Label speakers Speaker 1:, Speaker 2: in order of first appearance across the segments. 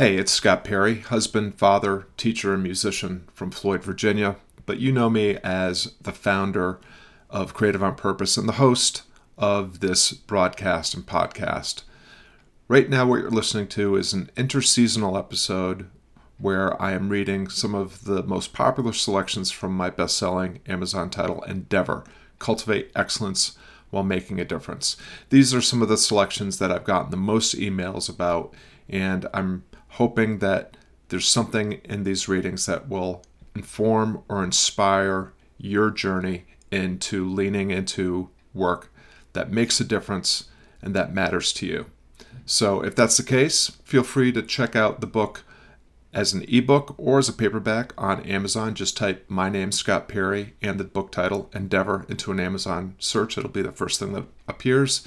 Speaker 1: Hey, it's Scott Perry, husband, father, teacher, and musician from Floyd, Virginia. But you know me as the founder of Creative on Purpose and the host of this broadcast and podcast. Right now, what you're listening to is an interseasonal episode where I am reading some of the most popular selections from my best selling Amazon title, Endeavor Cultivate Excellence While Making a Difference. These are some of the selections that I've gotten the most emails about, and I'm hoping that there's something in these readings that will inform or inspire your journey into leaning into work that makes a difference and that matters to you. So, if that's the case, feel free to check out the book as an ebook or as a paperback on Amazon. Just type my name, Scott Perry, and the book title, Endeavor, into an Amazon search. It'll be the first thing that appears.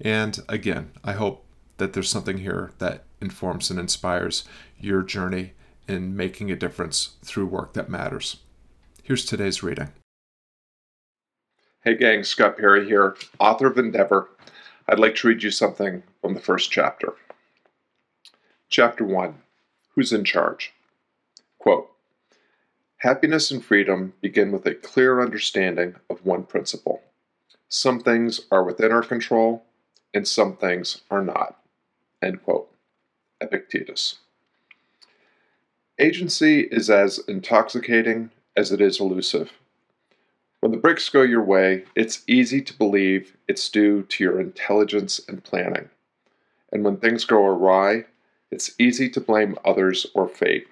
Speaker 1: And again, I hope that there's something here that informs and inspires your journey in making a difference through work that matters. Here's today's reading. Hey, gang, Scott Perry here, author of Endeavor. I'd like to read you something from the first chapter. Chapter 1 Who's in Charge? Quote Happiness and freedom begin with a clear understanding of one principle some things are within our control, and some things are not. End quote. Epictetus. Agency is as intoxicating as it is elusive. When the bricks go your way, it's easy to believe it's due to your intelligence and planning. And when things go awry, it's easy to blame others or fate.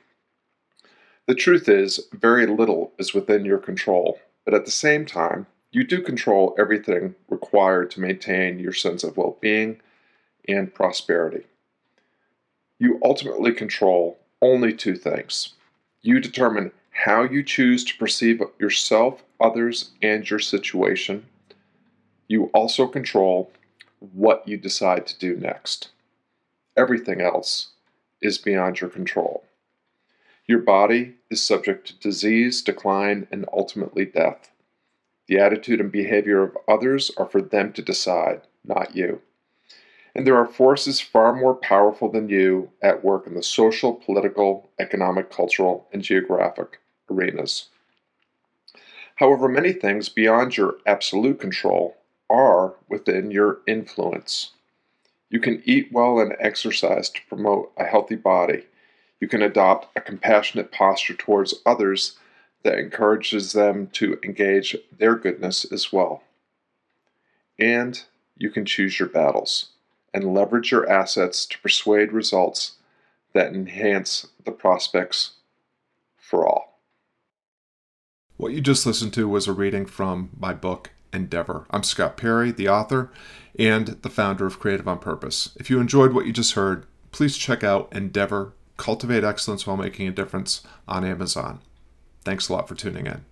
Speaker 1: The truth is, very little is within your control, but at the same time, you do control everything required to maintain your sense of well being and prosperity you ultimately control only two things. You determine how you choose to perceive yourself, others, and your situation. You also control what you decide to do next. Everything else is beyond your control. Your body is subject to disease, decline, and ultimately death. The attitude and behavior of others are for them to decide, not you and there are forces far more powerful than you at work in the social, political, economic, cultural, and geographic arenas. However, many things beyond your absolute control are within your influence. You can eat well and exercise to promote a healthy body. You can adopt a compassionate posture towards others that encourages them to engage their goodness as well. And you can choose your battles and leverage your assets to persuade results that enhance the prospects for all. What you just listened to was a reading from my book, Endeavor. I'm Scott Perry, the author and the founder of Creative on Purpose. If you enjoyed what you just heard, please check out Endeavor Cultivate Excellence While Making a Difference on Amazon. Thanks a lot for tuning in.